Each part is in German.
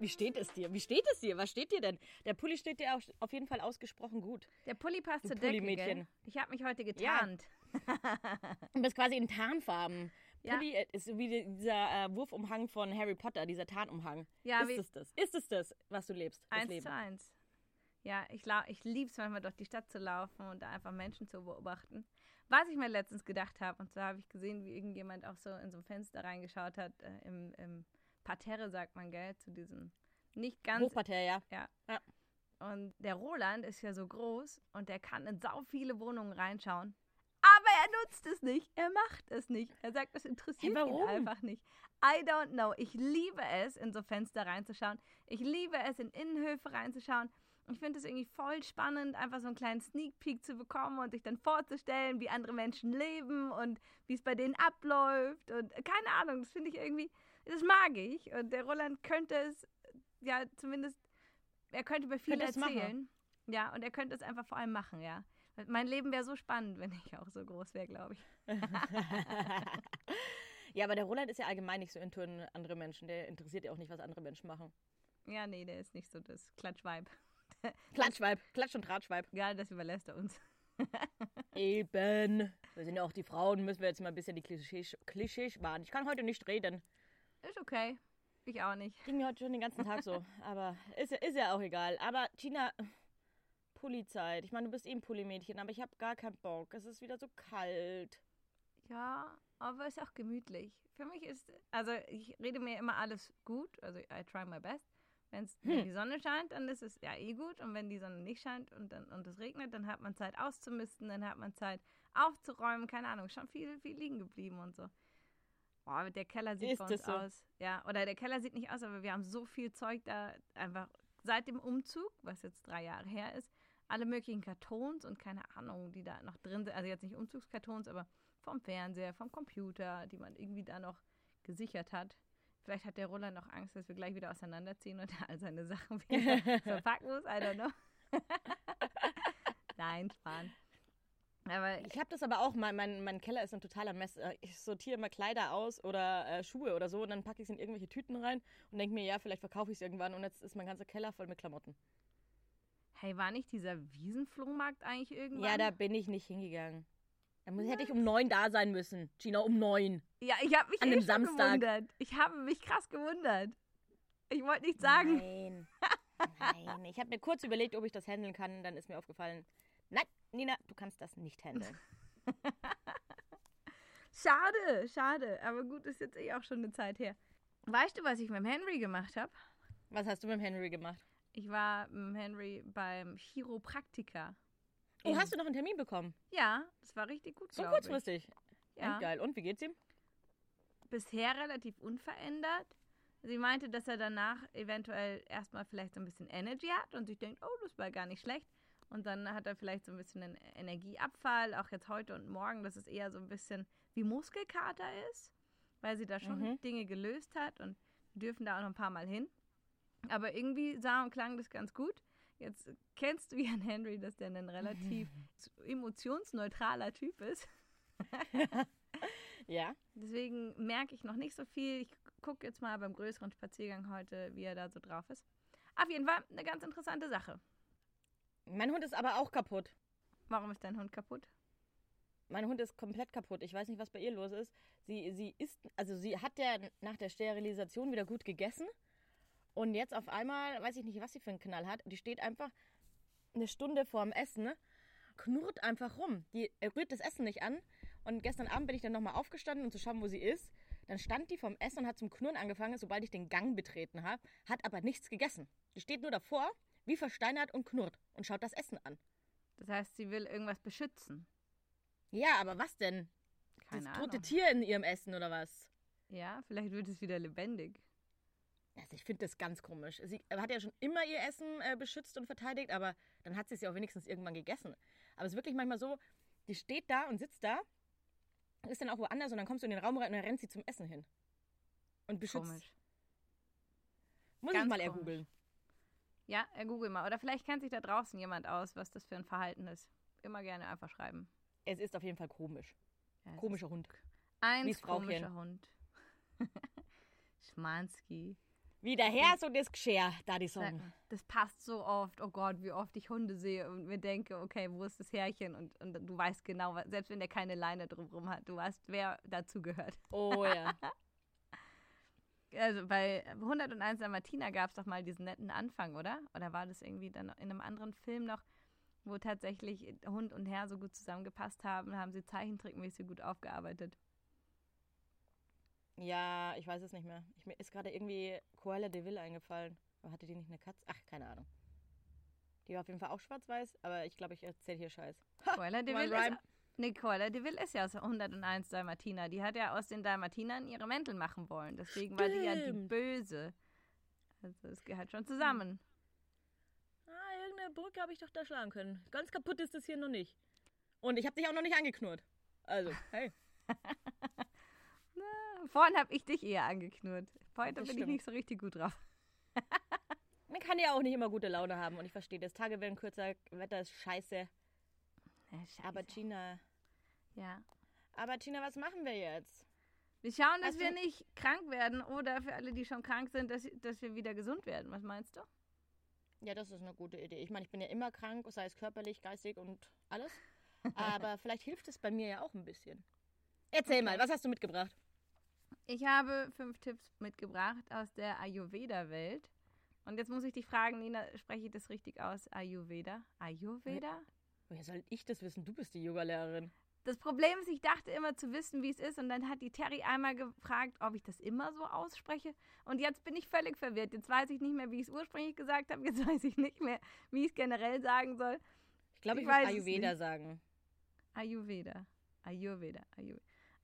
Wie steht es dir? Wie steht es dir? Was steht dir denn? Der Pulli steht dir auch auf jeden Fall ausgesprochen gut. Der Pulli passt Du zur Decke, gell? Ich habe mich heute Ja. getarnt. Du bist quasi in Tarnfarben. Ja. Pulli äh, ist wie die- dieser äh, Wurfumhang von Harry Potter, dieser Tarnumhang. Ja, ist es das? Ist es das, was du lebst? Eins Leben? zu eins. Ja, ich, ich liebe es manchmal durch die Stadt zu laufen und da einfach Menschen zu beobachten. Was ich mir letztens gedacht habe, und zwar habe ich gesehen, wie irgendjemand auch so in so ein Fenster reingeschaut hat, äh, im, im Parterre, sagt man, gell, zu diesem nicht ganz Hochparterre, ja. Ja. Ja. Und der Roland ist ja so groß und der kann in sau viele Wohnungen reinschauen. Aber er nutzt es nicht. Er macht es nicht. Er sagt, das interessiert Hä, ihn einfach nicht. I don't know. Ich liebe es, in so Fenster reinzuschauen. Ich liebe es, in Innenhöfe reinzuschauen. Ich finde es irgendwie voll spannend, einfach so einen kleinen Sneak Peek zu bekommen und sich dann vorzustellen, wie andere Menschen leben und wie es bei denen abläuft. Und keine Ahnung, das finde ich irgendwie, das mag ich. Und der Roland könnte es, ja, zumindest, er könnte über viel Könnte erzählen. Ja, und er könnte es einfach vor allem machen, ja. Mein Leben wäre so spannend, wenn ich auch so groß wäre, glaube ich. ja, aber der Roland ist ja allgemein nicht so into in andere Menschen. Der interessiert ja auch nicht, was andere Menschen machen. Ja, nee, der ist nicht so das Klatschweib. Klatschweib, Klatsch- und Tratschweib. Ja, das überlässt er uns. Eben. Wir sind ja auch die Frauen, müssen wir jetzt mal ein bisschen die Klischees, Klischees wahren. Ich kann heute nicht reden. Ist okay. Ich auch nicht. Ging mir heute schon den ganzen Tag so. Aber ist, ja- ist ja auch egal. Aber Tina, Pullizeit. Ich meine, du bist eben Pulli-Mädchen, aber ich habe gar keinen Bock. Es ist wieder so kalt. Ja, aber ist auch gemütlich. Für mich ist, also ich rede mir immer alles gut, also I try my best. Wenn's, Wenn Hm. die Sonne scheint, dann ist es ja eh gut. Und wenn die Sonne nicht scheint und, dann, und es regnet, dann hat man Zeit auszumisten, dann hat man Zeit aufzuräumen. Keine Ahnung, schon viel, viel liegen geblieben und so. Boah, der Keller sieht Ist bei uns so? aus. Ja, oder der Keller sieht nicht aus, aber wir haben so viel Zeug da einfach seit dem Umzug, was jetzt drei Jahre her ist, alle möglichen Kartons und keine Ahnung, die da noch drin sind. Also jetzt nicht Umzugskartons, aber vom Fernseher, vom Computer, die man irgendwie da noch gesichert hat. Vielleicht hat der Roller noch Angst, dass wir gleich wieder auseinanderziehen und all seine Sachen wieder verpacken muss. I don't know. Nein, Spahn. Aber Ich habe das aber auch, mein, mein, mein Keller ist ein totaler Mess. Äh, Ich sortiere immer Kleider aus oder äh, Schuhe oder so und dann packe ich es in irgendwelche Tüten rein und denke mir, ja, vielleicht verkaufe ich es irgendwann und jetzt ist mein ganzer Keller voll mit Klamotten. hey, war nicht dieser Wiesenflohmarkt eigentlich irgendwann? Ja, da bin ich nicht hingegangen. Da muss, hätte ich um neun da sein müssen. Gina, um neun. Ja, ich habe mich An dem schon Samstag. gewundert. Ich habe mich krass gewundert. Ich wollte nicht sagen. Nein. Nein. Ich habe mir kurz überlegt, ob ich das handeln kann. Dann ist mir aufgefallen, nein, Nina, du kannst das nicht handeln. Schade, schade. Aber gut, ist jetzt eh auch schon eine Zeit her. Weißt du, was ich mit dem Henry gemacht habe? Was hast du mit dem Henry gemacht? Ich war mit dem Henry beim Chiropraktiker. Oh, hast du noch einen Termin bekommen? Ja, das war richtig gut. So kurzfristig. Ich. Ja. Geil. Und wie geht's ihm? Bisher relativ unverändert. Sie meinte, dass er danach eventuell erstmal vielleicht so ein bisschen Energy hat und sich denkt, oh, das war gar nicht schlecht. Und dann hat er vielleicht so ein bisschen einen Energieabfall, auch jetzt heute und morgen, dass es eher so ein bisschen wie Muskelkater ist, weil sie da schon Mhm. Dinge gelöst hat und wir dürfen da auch noch ein paar Mal hin. Aber irgendwie sah und klang das ganz gut. Jetzt kennst du ja einen Henry, dass der ein relativ emotionsneutraler Typ ist. Ja. Deswegen merke ich noch nicht so viel. Ich gucke jetzt mal beim größeren Spaziergang heute, wie er da so drauf ist. Auf jeden Fall eine ganz interessante Sache. Mein Hund ist aber auch kaputt. Warum ist dein Hund kaputt? Mein Hund ist komplett kaputt. Ich weiß nicht, was bei ihr los ist. Sie, sie ist, also sie hat ja nach der Sterilisation wieder gut gegessen. Und jetzt auf einmal, weiß ich nicht, was sie für einen Knall hat. Die steht einfach eine Stunde vorm Essen, knurrt einfach rum. Die rührt das Essen nicht an. Und gestern Abend bin ich dann nochmal aufgestanden, um zu schauen, wo sie ist. Dann stand die vorm Essen und hat zum Knurren angefangen, sobald ich den Gang betreten habe, hat aber nichts gegessen. Die steht nur davor, wie versteinert und knurrt und schaut das Essen an. Das heißt, sie will irgendwas beschützen. Ja, aber was denn? Keine das Ahnung. tote Tier in ihrem Essen oder was? Ja, vielleicht wird es wieder lebendig. Also ich finde das ganz komisch. Sie hat ja schon immer ihr Essen äh, beschützt und verteidigt, aber dann hat sie es ja auch wenigstens irgendwann gegessen. Aber es ist wirklich manchmal so, die steht da und sitzt da, ist dann auch woanders und dann kommst du in den Raum rein und dann rennt sie zum Essen hin. Und beschützt. Komisch. Muss Ganz ich mal ergoogeln. Ja, äh, google mal. Oder vielleicht kennt sich da draußen jemand aus, was das für ein Verhalten ist. Immer gerne einfach schreiben. Es ist auf jeden Fall komisch. Ja, Komischer Hund. Eins komischer Hund. Schmanski. Wieder her, so das Geschirr, da die mal, Das passt so oft. Oh Gott, wie oft ich Hunde sehe und mir denke, okay, wo ist das Härchen? Und, und du weißt genau, selbst wenn der keine Leine drumherum hat, du weißt, wer dazu gehört. Oh ja. Also bei 101 Martina gab es doch mal diesen netten Anfang, oder? Oder war das irgendwie dann in einem anderen Film noch, wo tatsächlich Hund und Herr so gut zusammengepasst haben? Haben sie zeichentrickmäßig gut aufgearbeitet. ja, ich weiß es nicht mehr. Ich, mir ist gerade irgendwie Koala de Vil eingefallen. Aber hatte die nicht eine Katze? Ach, keine Ahnung. Die war auf jeden Fall auch schwarz-weiß, aber ich glaube, ich erzähle hier Scheiß. Cruella de Mal Vil ist, Cruella de Vil ist ja aus 101 Dalmatiner. Die hat ja aus den Dalmatinern ihre Mäntel machen wollen. Deswegen war die ja die Stimmt. Böse. Also es gehört schon zusammen. Ah, irgendeine Brücke habe ich doch da schlagen können. Ganz kaputt ist das hier noch nicht. Und ich habe dich auch noch nicht angeknurrt. Also, hey. Vorhin habe ich dich eher angeknurrt. Heute Das bin stimmt. ich nicht so richtig gut drauf. Man kann ja auch nicht immer gute Laune haben und ich verstehe das. Tage werden kürzer, Wetter ist scheiße. Ja, scheiße. Aber Gina, ja. aber Gina, was machen wir jetzt? Wir schauen, dass Hast wir nicht krank werden oder für alle, die schon krank sind, dass, dass wir wieder gesund werden. Was meinst du? Ja, das ist eine gute Idee. Ich meine, ich bin ja immer krank, sei es körperlich, geistig und alles. Aber vielleicht hilft es bei mir ja auch ein bisschen. Erzähl mal, was hast du mitgebracht? Ich habe fünf Tipps mitgebracht aus der Ayurveda-Welt. Und jetzt muss ich dich fragen, Nina, spreche ich das richtig aus? Ayurveda? Ayurveda? Woher soll ich das wissen? Du bist die Yogalehrerin. Das Problem ist, ich dachte immer zu wissen, wie es ist. Und dann hat die Terry einmal gefragt, ob ich das immer so ausspreche. Und jetzt bin ich völlig verwirrt. Jetzt weiß ich nicht mehr, wie ich es ursprünglich gesagt habe. Jetzt weiß ich nicht mehr, wie ich es generell sagen soll. Ich glaube, Ich ich, würde Ayurveda sagen. Ayurveda. Ayurveda. Ayurveda.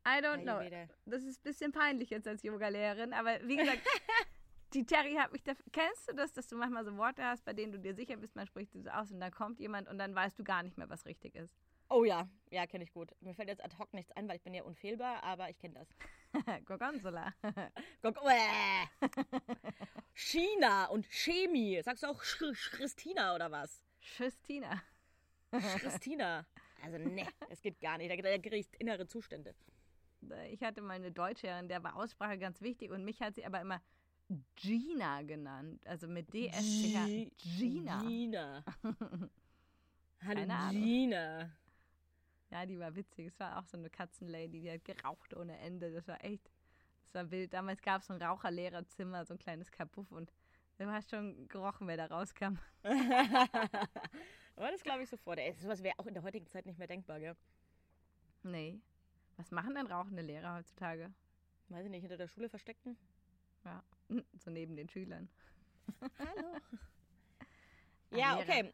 I don't know. Ayurveda. Das ist ein bisschen peinlich jetzt als Yogalehrerin, aber wie gesagt, die Terry hat mich da. Kennst du das, dass du manchmal so Worte hast, bei denen du dir sicher bist, man spricht sie so aus und dann kommt jemand und dann weißt du gar nicht mehr, was richtig ist? Oh ja, ja, kenne ich gut. Mir fällt jetzt ad hoc nichts ein, weil ich bin ja unfehlbar, aber ich kenne das. Gorgonzola. Uäh. China und Chemie. Sagst du auch Christina oder was? Christina. Christina. Also ne, das geht gar nicht. Da, da kriege ich innere Zustände. Ich hatte mal eine Deutscherin, der war Aussprache ganz wichtig und mich hat sie aber immer Gina genannt. Also mit D-S-C-H. Gi- Gina. Gina. Hallo. Gina. Ja, die war witzig. Es war auch so eine Katzenlady, die hat geraucht ohne Ende. Das war echt, das war wild. Damals gab es so ein Raucherlehrerzimmer, so ein kleines Kapuff und du hast schon gerochen, wer da rauskam. Aber das glaube ich sofort. Ey, sowas wäre auch in der heutigen Zeit nicht mehr denkbar, gell? Nee. Was machen denn rauchende Lehrer heutzutage? Weiß ich nicht, hinter der Schule versteckten? Ja, so neben den Schülern. Hallo. Ja, okay.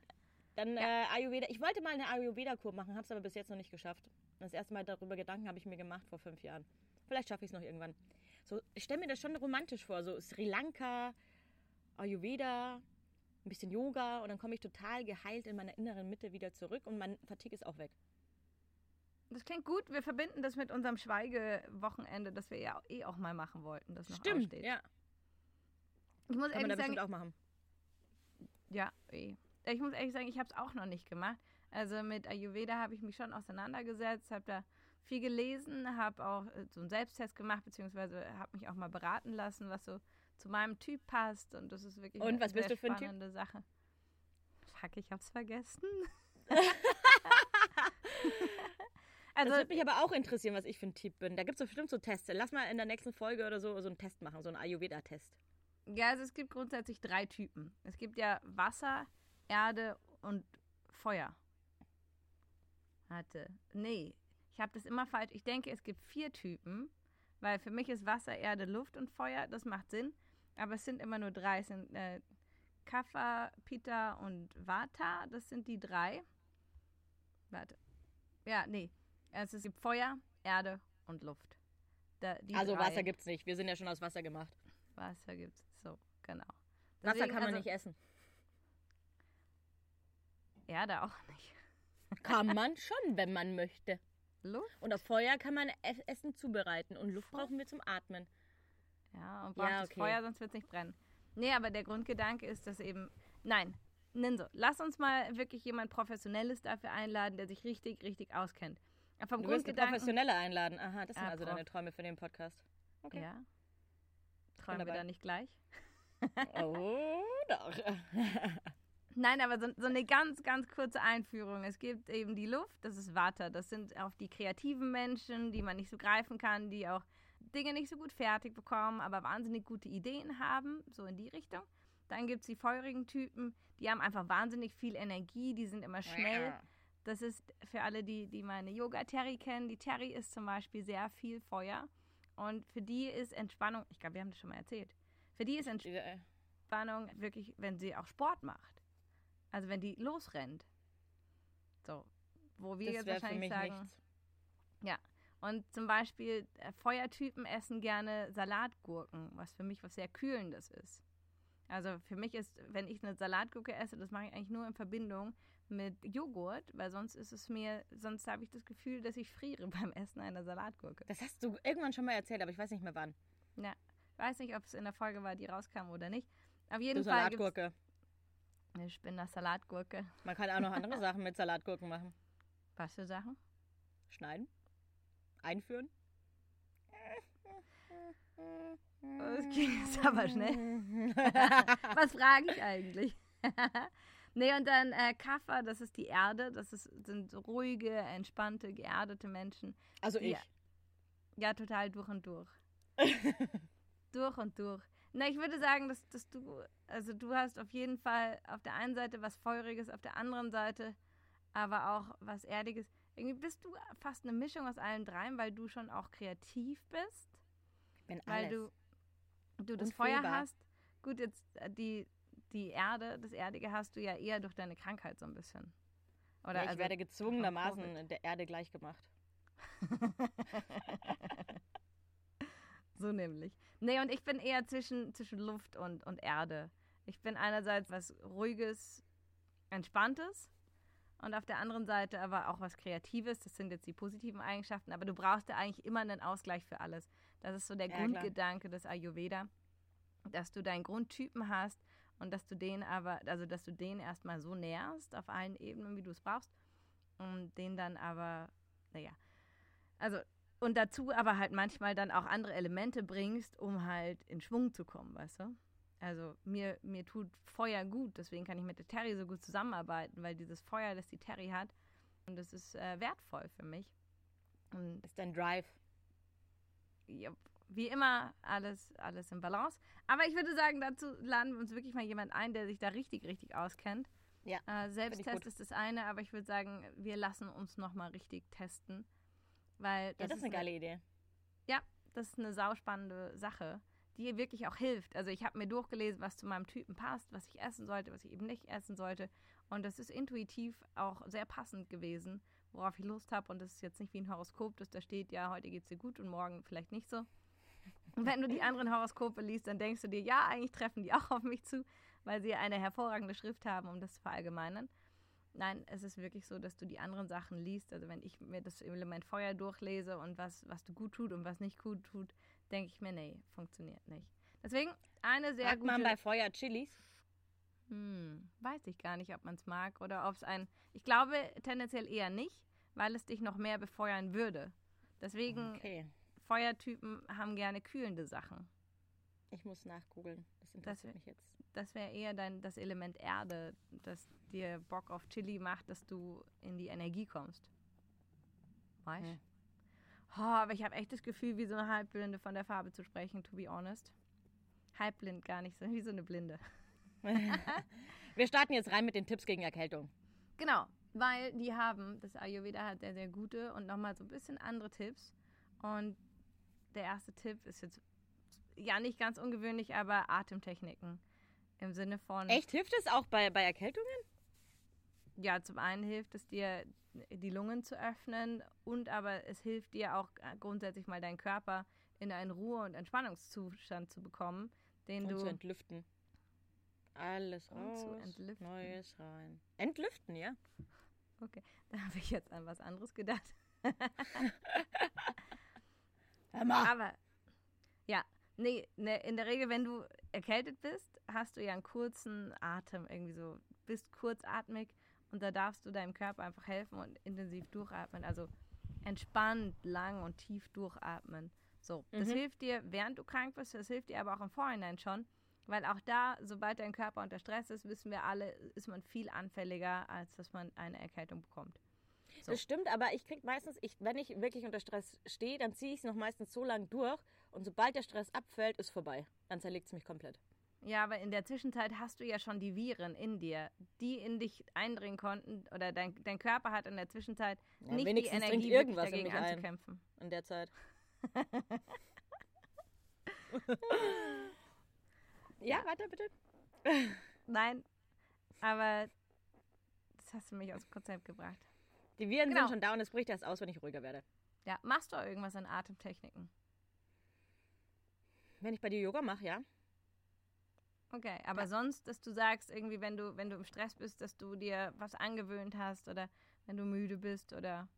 Dann äh, Ayurveda. Ich wollte mal eine Ayurveda-Kur machen, habe es aber bis jetzt noch nicht geschafft. Das erste Mal darüber Gedanken habe ich mir gemacht vor fünf Jahren. Vielleicht schaffe ich es noch irgendwann. So, ich stelle mir das schon romantisch vor. So Sri Lanka, Ayurveda, ein bisschen Yoga und dann komme ich total geheilt in meiner inneren Mitte wieder zurück und mein Fatigue ist auch weg. Das klingt gut. Wir verbinden das mit unserem Schweigewochenende, das wir ja eh auch mal machen wollten, das noch Stimmt, aussteht. ja. Ich muss Kann man da ehrlich sagen, auch machen. Ja, eh. Ich muss ehrlich sagen, ich habe es auch noch nicht gemacht. Also mit Ayurveda habe ich mich schon auseinandergesetzt, habe da viel gelesen, habe auch äh, so einen Selbsttest gemacht, beziehungsweise habe mich auch mal beraten lassen, was so zu meinem Typ passt. Und das ist wirklich Und eine was bist sehr du für ein Typ? spannende Sache. Fuck, ich hab's vergessen. also, das würde mich aber auch interessieren, was ich für ein Typ bin. Da gibt es bestimmt so Tests. Lass mal in der nächsten Folge oder so so einen Test machen, so einen Ayurveda-Test. ja, also es gibt grundsätzlich drei Typen. Es gibt ja Wasser, Erde und Feuer. Warte. Nee, ich habe das immer falsch. Ich denke, es gibt vier Typen, weil für mich ist Wasser, Erde, Luft und Feuer. Das macht Sinn. Aber es sind immer nur drei. Es sind äh, Kapha, Pitta und Vata. Das sind die drei. Warte. Ja, nee. Es ist Feuer, Erde und Luft. Da, Also drei. Wasser gibt's nicht. Wir sind ja schon aus Wasser gemacht. Wasser gibt's. So, genau. Wasser Deswegen, kann man also, nicht essen. Erde auch nicht. Kann man schon, wenn man möchte. Luft? Und auf Feuer kann man Essen zubereiten. Und Luft brauchen wir zum Atmen. Ja, und Ja, braucht das okay. Feuer, sonst wird es nicht brennen. Nee, aber der Grundgedanke ist, dass eben. Nein, Ninso, lass uns mal wirklich jemand Professionelles dafür einladen, der sich richtig, richtig auskennt. Vom Du Grundgedanken. Professionelle einladen. Aha, das sind Ah, also Prof. deine Träume für den Podcast. Okay. Ja. Träumen wir da nicht gleich? Oh, doch. Nein, aber so, so eine ganz, ganz kurze Einführung. Es gibt eben die Luft, das ist Vata. Das sind auch die kreativen Menschen, die man nicht so greifen kann, die auch Dinge nicht so gut fertig bekommen, aber wahnsinnig gute Ideen haben, so in die Richtung. Dann gibt es die feurigen Typen, die haben einfach wahnsinnig viel Energie, die sind immer schnell. Das ist für alle, die, die meine Yoga-Terry kennen. Die Terry ist zum Beispiel sehr viel Feuer. Und für die ist Entspannung, ich glaube, wir haben das schon mal erzählt, für die ist Diese, äh, Entspannung wirklich, wenn sie auch Sport macht. Also wenn die losrennt. So, wo wir Das jetzt wahrscheinlich mich sagen. nichts. Und zum Beispiel äh, Feuertypen essen gerne Salatgurken, was für mich was sehr Kühlendes ist. Also für mich ist, wenn ich eine Salatgurke esse, das mache ich eigentlich nur in Verbindung mit Joghurt, weil sonst ist es mir, sonst habe ich das Gefühl, dass ich friere beim Essen einer Salatgurke. Das hast du irgendwann schon mal erzählt, aber ich weiß nicht mehr wann. Ja, ich weiß nicht, ob es in der Folge war, die rauskam oder nicht. Auf Du jeden Fall gibt's Salatgurke. eine Spinner Salatgurke. Man kann auch noch andere Sachen mit Salatgurken machen. Was für Sachen? Schneiden. Einführen. Das ging jetzt aber schnell. Was frage ich eigentlich? nee, und dann äh, Kaffer, das ist die Erde. Das ist, sind ruhige, entspannte, geerdete Menschen. Also Ja. ich. Ja, total durch und durch. durch und durch. Na, ich würde sagen, dass, dass du, also du hast auf jeden Fall auf der einen Seite was Feuriges, auf der anderen Seite aber auch was Erdiges. Irgendwie bist du fast eine Mischung aus allen dreien, weil du schon auch kreativ bist. Bin weil alles. du, du das Feuer hast. Gut, jetzt äh, die, die Erde, das Erdige hast du ja eher durch deine Krankheit so ein bisschen. Oder ja, ich also, werde gezwungenermaßen der Erde gleichgemacht. so nämlich. Nee, und ich bin eher zwischen, zwischen Luft und, und Erde. Ich bin einerseits was Ruhiges, Entspanntes und auf der anderen Seite aber auch was Kreatives. Das sind jetzt die positiven Eigenschaften, aber du brauchst ja eigentlich immer einen Ausgleich für alles. Das ist so der Ja, klar. Grundgedanke des Ayurveda, dass du deinen Grundtypen hast und dass du den aber, also dass du den erstmal so nährst auf allen Ebenen, wie du es brauchst und den dann aber, naja, also und dazu aber halt manchmal dann auch andere Elemente bringst, um halt in Schwung zu kommen, weißt du? Also mir, mir tut Feuer gut, deswegen kann ich mit der Terry so gut zusammenarbeiten, weil dieses Feuer, das die Terry hat, und das ist äh, wertvoll für mich. Und Ist dein Drive. ja, wie immer, alles, alles im Balance. Aber ich würde sagen, dazu laden wir uns wirklich mal jemand ein, der sich da richtig, richtig auskennt. Ja, Äh, Selbsttest ist das eine, aber ich würde sagen, wir lassen uns nochmal richtig testen. Weil Ja, das ist eine geile Idee. das ist eine sauspannende Sache, die wirklich auch hilft. Also ich habe mir durchgelesen, was zu meinem Typen passt, was ich essen sollte, was ich eben nicht essen sollte. Und das ist intuitiv auch sehr passend gewesen, worauf ich Lust habe. Und das ist jetzt nicht wie ein Horoskop, dass da steht, ja, heute geht's dir gut und morgen vielleicht nicht so. Und wenn du die anderen Horoskope liest, dann denkst du dir, ja, eigentlich treffen die auch auf mich zu, weil sie eine hervorragende Schrift haben, um das zu verallgemeinern. Nein, es ist wirklich so, dass du die anderen Sachen liest. Also wenn ich mir das Element Feuer durchlese und was, was du gut tut und was nicht gut tut, denke ich mir, nee, funktioniert nicht. Deswegen eine sehr Mag gute... man bei Feuer Chilis? Hm, weiß ich gar nicht, ob man es mag oder ob es ein. Ich glaube tendenziell eher nicht, weil es dich noch mehr befeuern würde. Deswegen, Okay. Feuertypen haben gerne kühlende Sachen. Ich muss nachgoogeln. Das interessiert mich jetzt. Das wäre eher dann das Element Erde, das dir Bock auf Chili macht, dass du in die Energie kommst. Weißt Hm. Oh, aber ich habe echt das Gefühl, wie so eine Halbblinde von der Farbe zu sprechen, to be honest. Halbblind gar nicht, sondern wie so eine Blinde. Wir starten jetzt rein mit den Tipps gegen Erkältung. Genau, weil die haben, das Ayurveda hat sehr, sehr gute und nochmal so ein bisschen andere Tipps. Und der erste Tipp ist jetzt ja nicht ganz ungewöhnlich, aber Atemtechniken Im Sinne von. Echt? Hilft es auch bei, bei Erkältungen? Ja, zum einen hilft es dir, die Lungen zu öffnen und aber es hilft dir auch äh, grundsätzlich mal deinen Körper in einen Ruhe- und Entspannungszustand zu bekommen, den Und du zu entlüften. Alles raus, zu entlüften. Neues rein. Entlüften, ja? Da habe ich jetzt an was anderes gedacht. Aber ja, nee, ne, in der Regel, wenn du erkältet bist, hast du ja einen kurzen Atem, irgendwie so, bist kurzatmig und da darfst du deinem Körper einfach helfen und intensiv durchatmen. Also entspannt, lang und tief durchatmen. So, das Mhm. hilft dir, während du krank bist, das hilft dir aber auch im Vorhinein schon, weil auch da, sobald dein Körper unter Stress ist, wissen wir alle, ist man viel anfälliger, als dass man eine Erkältung bekommt. So. Das stimmt, aber ich krieg meistens, ich, wenn ich wirklich unter Stress stehe, dann ziehe ich es noch meistens so lang durch und sobald der Stress abfällt, ist vorbei. Dann zerlegt es mich komplett. Ja, aber in der Zwischenzeit hast du ja schon die Viren in dir, die in dich eindringen konnten oder dein, dein Körper hat in der Zwischenzeit Ja, nicht die Energie, irgendwas dagegen mich ein. anzukämpfen. In der Zeit. ja, weiter bitte. Nein, aber das hast du mich aus dem Konzept gebracht. Die Viren Genau. sind schon da und es bricht erst aus, wenn ich ruhiger werde. Ja, machst du irgendwas an Atemtechniken? Wenn ich bei dir Yoga mache, ja. Okay, aber Ja. sonst, dass du sagst, irgendwie, wenn du, wenn du im Stress bist, dass du dir was angewöhnt hast oder wenn du müde bist oder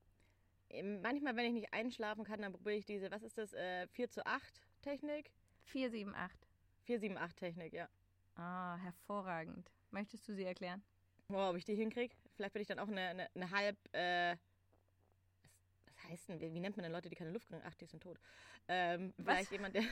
Ähm, Manchmal, wenn ich nicht einschlafen kann, dann probiere ich diese, was ist das, äh, 4 zu 8 Technik? 478. 4, 7, 8 Technik, ja. Ah, hervorragend. Möchtest du sie erklären? Wow, ob ich die hinkriege? Vielleicht bin ich dann auch eine, eine, eine halb, äh, was, was heißt denn, wie, wie nennt man denn Leute, die keine Luft kriegen? Ach, die sind tot. Ähm, vielleicht jemand, der,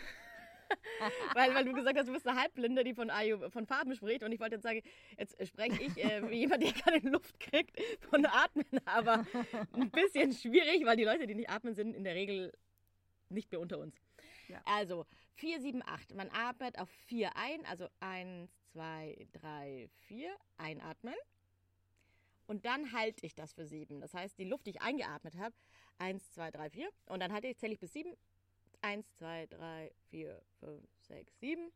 weil, weil du gesagt hast, du bist eine Halbblinde, die von, von Farben spricht und ich wollte jetzt sagen, jetzt spreche ich äh, wie jemand, der keine Luft kriegt, von Atmen, aber ein bisschen schwierig, weil die Leute, die nicht atmen, sind in der Regel nicht mehr unter uns. Ja. Also 4, 7, 8. Man atmet auf 4 ein, also 1, 2, 3, 4, einatmen. Und dann halte ich das für 7. Das heißt, die Luft, die ich eingeatmet habe, 1, 2, 3, 4. Und dann halte ich, zähle ich bis 7. 1, 2, 3, 4, 5, 6, 7.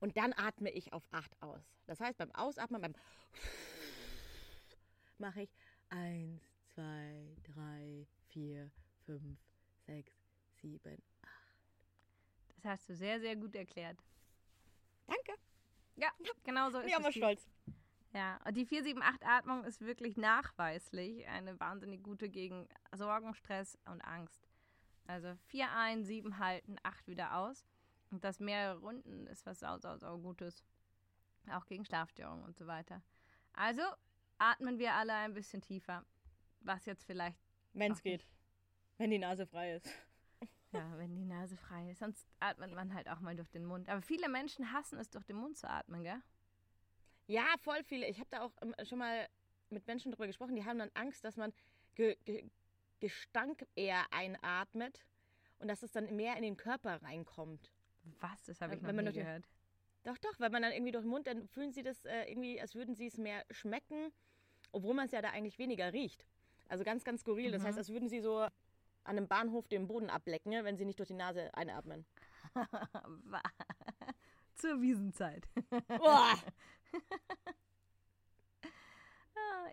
Und dann atme ich auf 8 aus. Das heißt, beim Ausatmen, beim mache ich 1, 2, 3, 4, 5, 6, 7. Das hast du sehr, sehr gut erklärt. Danke. Ja, genau so Bin ist ich mal es. Die- stolz. Ja, und die 478-Atmung ist wirklich nachweislich eine wahnsinnig gute gegen Sorgen, Stress und Angst. Also 4 ein, 7 halten, 8 wieder aus. Und das mehrere Runden ist was sau, sau, sau Gutes. Auch gegen Schlafstörungen und so weiter. Also atmen wir alle ein bisschen tiefer. Was jetzt vielleicht, Wenn es geht. Wenn die Nase frei ist. ja, wenn die Nase frei ist. Sonst atmet man halt auch mal durch den Mund. Aber viele Menschen hassen es, durch den Mund zu atmen, gell? Ja, voll viele. Ich habe da auch ähm, schon mal mit Menschen drüber gesprochen, die haben dann Angst, dass man Ge Ge Gestank eher einatmet und dass es dann mehr in den Körper reinkommt. Was? Das habe ich noch nie gehört. Doch, doch, weil man dann irgendwie durch den Mund, dann fühlen sie das äh, irgendwie, als würden sie es mehr schmecken, obwohl man es ja da eigentlich weniger riecht. Also ganz, ganz skurril. Das Mhm. heißt, als würden sie so an einem Bahnhof den Boden ablecken, ne, wenn sie nicht durch die Nase einatmen. Zur Wiesenzeit. Boah!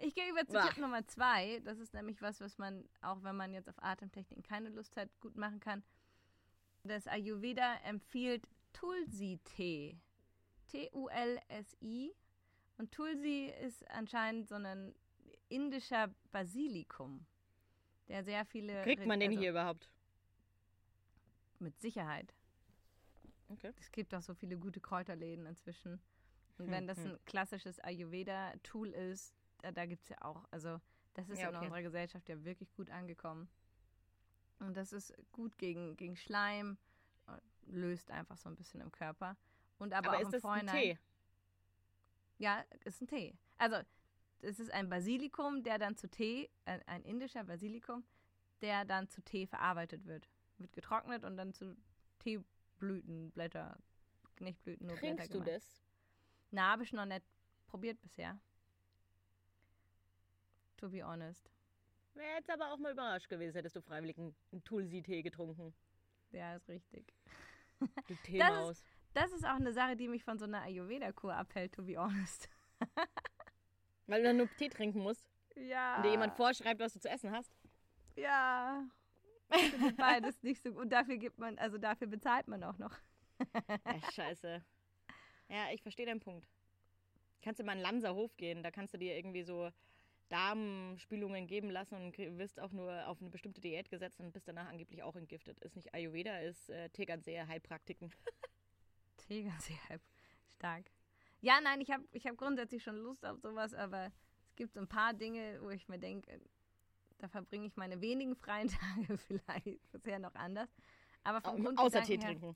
Ich gehe über zu. Tipp Nummer zwei. Das ist nämlich was, was man, auch wenn man jetzt auf Atemtechniken keine Lust hat, gut machen kann. Das Ayurveda empfiehlt Tulsi-Tee. T-U-L-S-I. Und Tulsi ist anscheinend so ein indischer Basilikum, der sehr viele. Kriegt man den also hier überhaupt? Mit Sicherheit. Okay. Es gibt auch so viele gute Kräuterläden inzwischen. Und Hm, wenn das hm. ein klassisches Ayurveda-Tool ist, da, gibt es ja auch, also das ist Ja, in okay. unserer Gesellschaft ja wirklich gut angekommen. Und das ist gut gegen, gegen Schleim, äh, löst einfach so ein bisschen im Körper. Und aber, Aber auch ist im das ein. Tee? Ja, ist ein Tee. Also, es ist ein Basilikum, der dann zu Tee, ein, ein indischer Basilikum, der dann zu Tee verarbeitet wird. Wird getrocknet und dann zu Teeblütenblätter, nicht Blüten, nur Blätter Trinkst du gemacht. das? Na, habe ich noch nicht probiert bisher. To be honest. Wäre jetzt aber auch mal überrascht gewesen, hättest du freiwillig einen Tulsi-Tee getrunken. Ja, ist richtig. Du Teemaus. das ist auch eine Sache, die mich von so einer Ayurveda-Kur abhält, to be honest. Weil du dann nur Tee trinken musst Ja. und dir jemand vorschreibt, was du zu essen hast. Ja. Beides nicht so gut. Und dafür gibt man, also dafür bezahlt man auch noch. Ja, scheiße. Ja, ich verstehe deinen Punkt. Kannst du mal in den Lamser Hof gehen, da kannst du dir irgendwie so Darmspülungen geben lassen und wirst auch nur auf eine bestimmte Diät gesetzt und bist danach angeblich auch entgiftet. Ist nicht Ayurveda, ist äh, Tegernseer Heilpraktiken. Tegernsee halb stark. Ja, nein, ich habe ich hab grundsätzlich schon Lust auf sowas, aber es gibt so ein paar Dinge, wo ich mir denke, da verbringe ich meine wenigen freien Tage vielleicht bisher noch anders. Aber vom Au- Außer Tee trinken.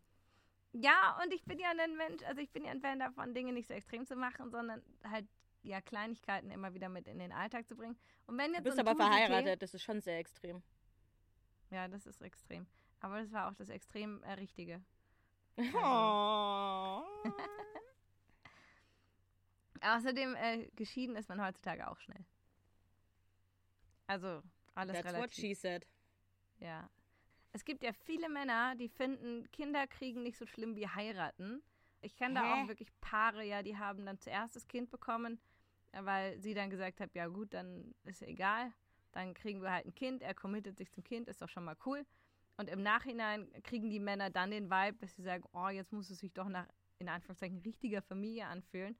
Ja, und ich bin ja ein Mensch, also ich bin ja ein Fan davon, Dinge nicht so extrem zu machen, sondern halt ja Kleinigkeiten immer wieder mit in den Alltag zu bringen. Und wenn Du jetzt bist so ein aber verheiratet, das ist schon sehr extrem. Ja, das ist extrem. Aber das war auch das extrem äh, Richtige. Oh. Außerdem, äh, geschieden ist man heutzutage auch schnell. Also, alles That's what relativ. she said. Ja. Es gibt ja viele Männer, die finden, Kinder kriegen nicht so schlimm wie heiraten. Ich kenne da auch wirklich Paare, ja, die haben dann zuerst das Kind bekommen, weil sie dann gesagt hat, ja gut, dann ist ja egal. Dann kriegen wir halt ein Kind, er committet sich zum Kind, ist doch schon mal cool. Und im Nachhinein kriegen die Männer dann den Vibe, dass sie sagen, oh, jetzt muss es sich doch nach, in Anführungszeichen, richtiger Familie anfühlen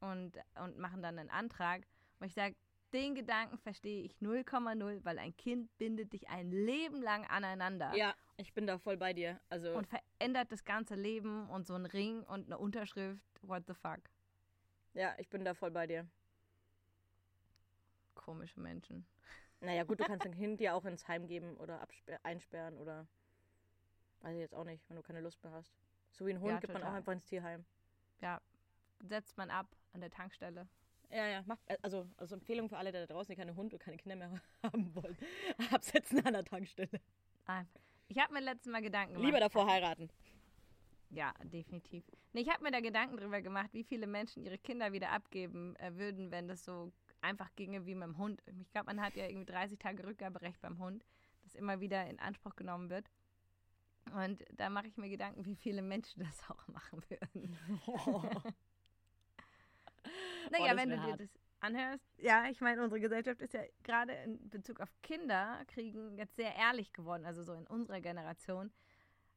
und, und machen dann einen Antrag. Und ich sage, den Gedanken verstehe ich 0,0, weil ein Kind bindet dich ein Leben lang aneinander Ja, ich bin da voll bei dir. Also, und verändert das ganze Leben und so ein Ring und eine Unterschrift. What the fuck? ja, ich bin da voll bei dir. Komische Menschen. Naja, gut, du kannst ein Kind ja auch ins Heim geben oder einsperren oder. Weiß ich jetzt auch nicht, wenn du keine Lust mehr hast. So wie ein Hund Ja, gibt man auch total. einfach ins Tierheim. Ja, setzt man ab an der Tankstelle. Ja, ja, macht, also, also Empfehlung für alle da draußen, die keine Hund und keine Kinder mehr haben wollen. Absetzen an der Tankstelle. Ah, Ich habe mir letztes Mal Gedanken gemacht. Lieber davor heiraten. Ja, definitiv. Nee, ich habe mir da Gedanken drüber gemacht, wie viele Menschen ihre Kinder wieder abgeben äh, würden, wenn das so einfach ginge wie mit dem Hund. Ich glaube, man hat ja irgendwie 30 Tage Rückgaberecht beim Hund, das immer wieder in Anspruch genommen wird. Und da mache ich mir Gedanken, wie viele Menschen das auch machen würden. Naja, das wenn du wär dir hart. das anhörst. Ja, ich meine, unsere Gesellschaft ist ja gerade in Bezug auf Kinder kriegen jetzt sehr ehrlich geworden, also so in unserer Generation.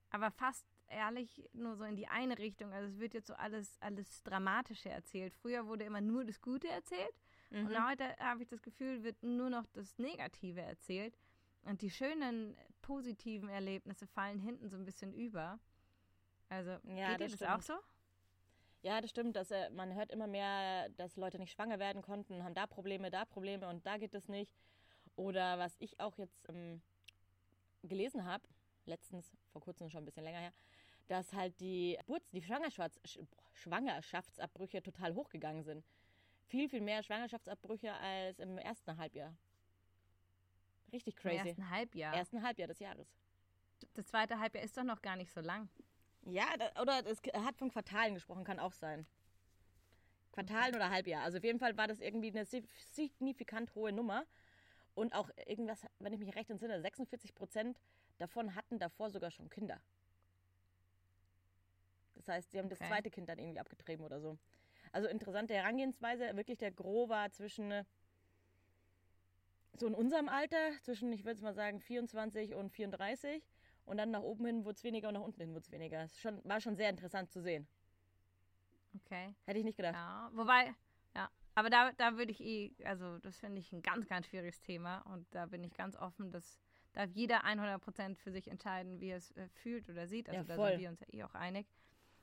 Aber fast ehrlich nur so in die eine Richtung. Also es wird jetzt so alles, alles Dramatische erzählt. Früher wurde immer nur das Gute erzählt. Mhm. Und heute habe ich das Gefühl, wird nur noch das Negative erzählt. Und die schönen, positiven Erlebnisse fallen hinten so ein bisschen über. Also, Ja, geht dir das das auch stimmt. so? Ja, das stimmt. Dass, äh, man hört immer mehr, dass Leute nicht schwanger werden konnten, haben da Probleme, da Probleme und da geht es nicht. Oder was ich auch jetzt ähm, gelesen habe, letztens, vor kurzem schon ein bisschen länger her, dass halt die, Geburts-, die Schwangerschafts Sch- Schwangerschaftsabbrüche total hochgegangen sind. Viel, viel mehr Schwangerschaftsabbrüche als im ersten Halbjahr. Richtig Im crazy. ersten Halbjahr. Ersten Halbjahr des Jahres. Das zweite Halbjahr ist doch noch gar nicht so lang. Ja, da, oder es hat von Quartalen gesprochen, kann auch sein. Quartalen oder Halbjahr. Also auf jeden Fall war das irgendwie eine si- signifikant hohe Nummer. Und auch irgendwas, wenn ich mich recht entsinne, 46 Prozent davon hatten davor sogar schon Kinder. Das heißt, sie haben das Okay. zweite Kind dann irgendwie abgetrieben oder so. Also interessante Herangehensweise. Wirklich der Gros war zwischen so in unserem Alter, zwischen, ich würde es mal sagen, 24 und 34. Und dann nach oben hin wurde es weniger und nach unten hin wurde es weniger. Es schon, war schon sehr interessant zu sehen. Okay. Hätte ich nicht gedacht. Ja, wobei, ja. Aber da, da würde ich eh, also das finde ich ein ganz, ganz schwieriges Thema. Und da bin ich ganz offen, dass darf jeder 100% für sich entscheiden, wie er es äh, fühlt oder sieht. Also Ja, da sind wir uns ja eh auch einig.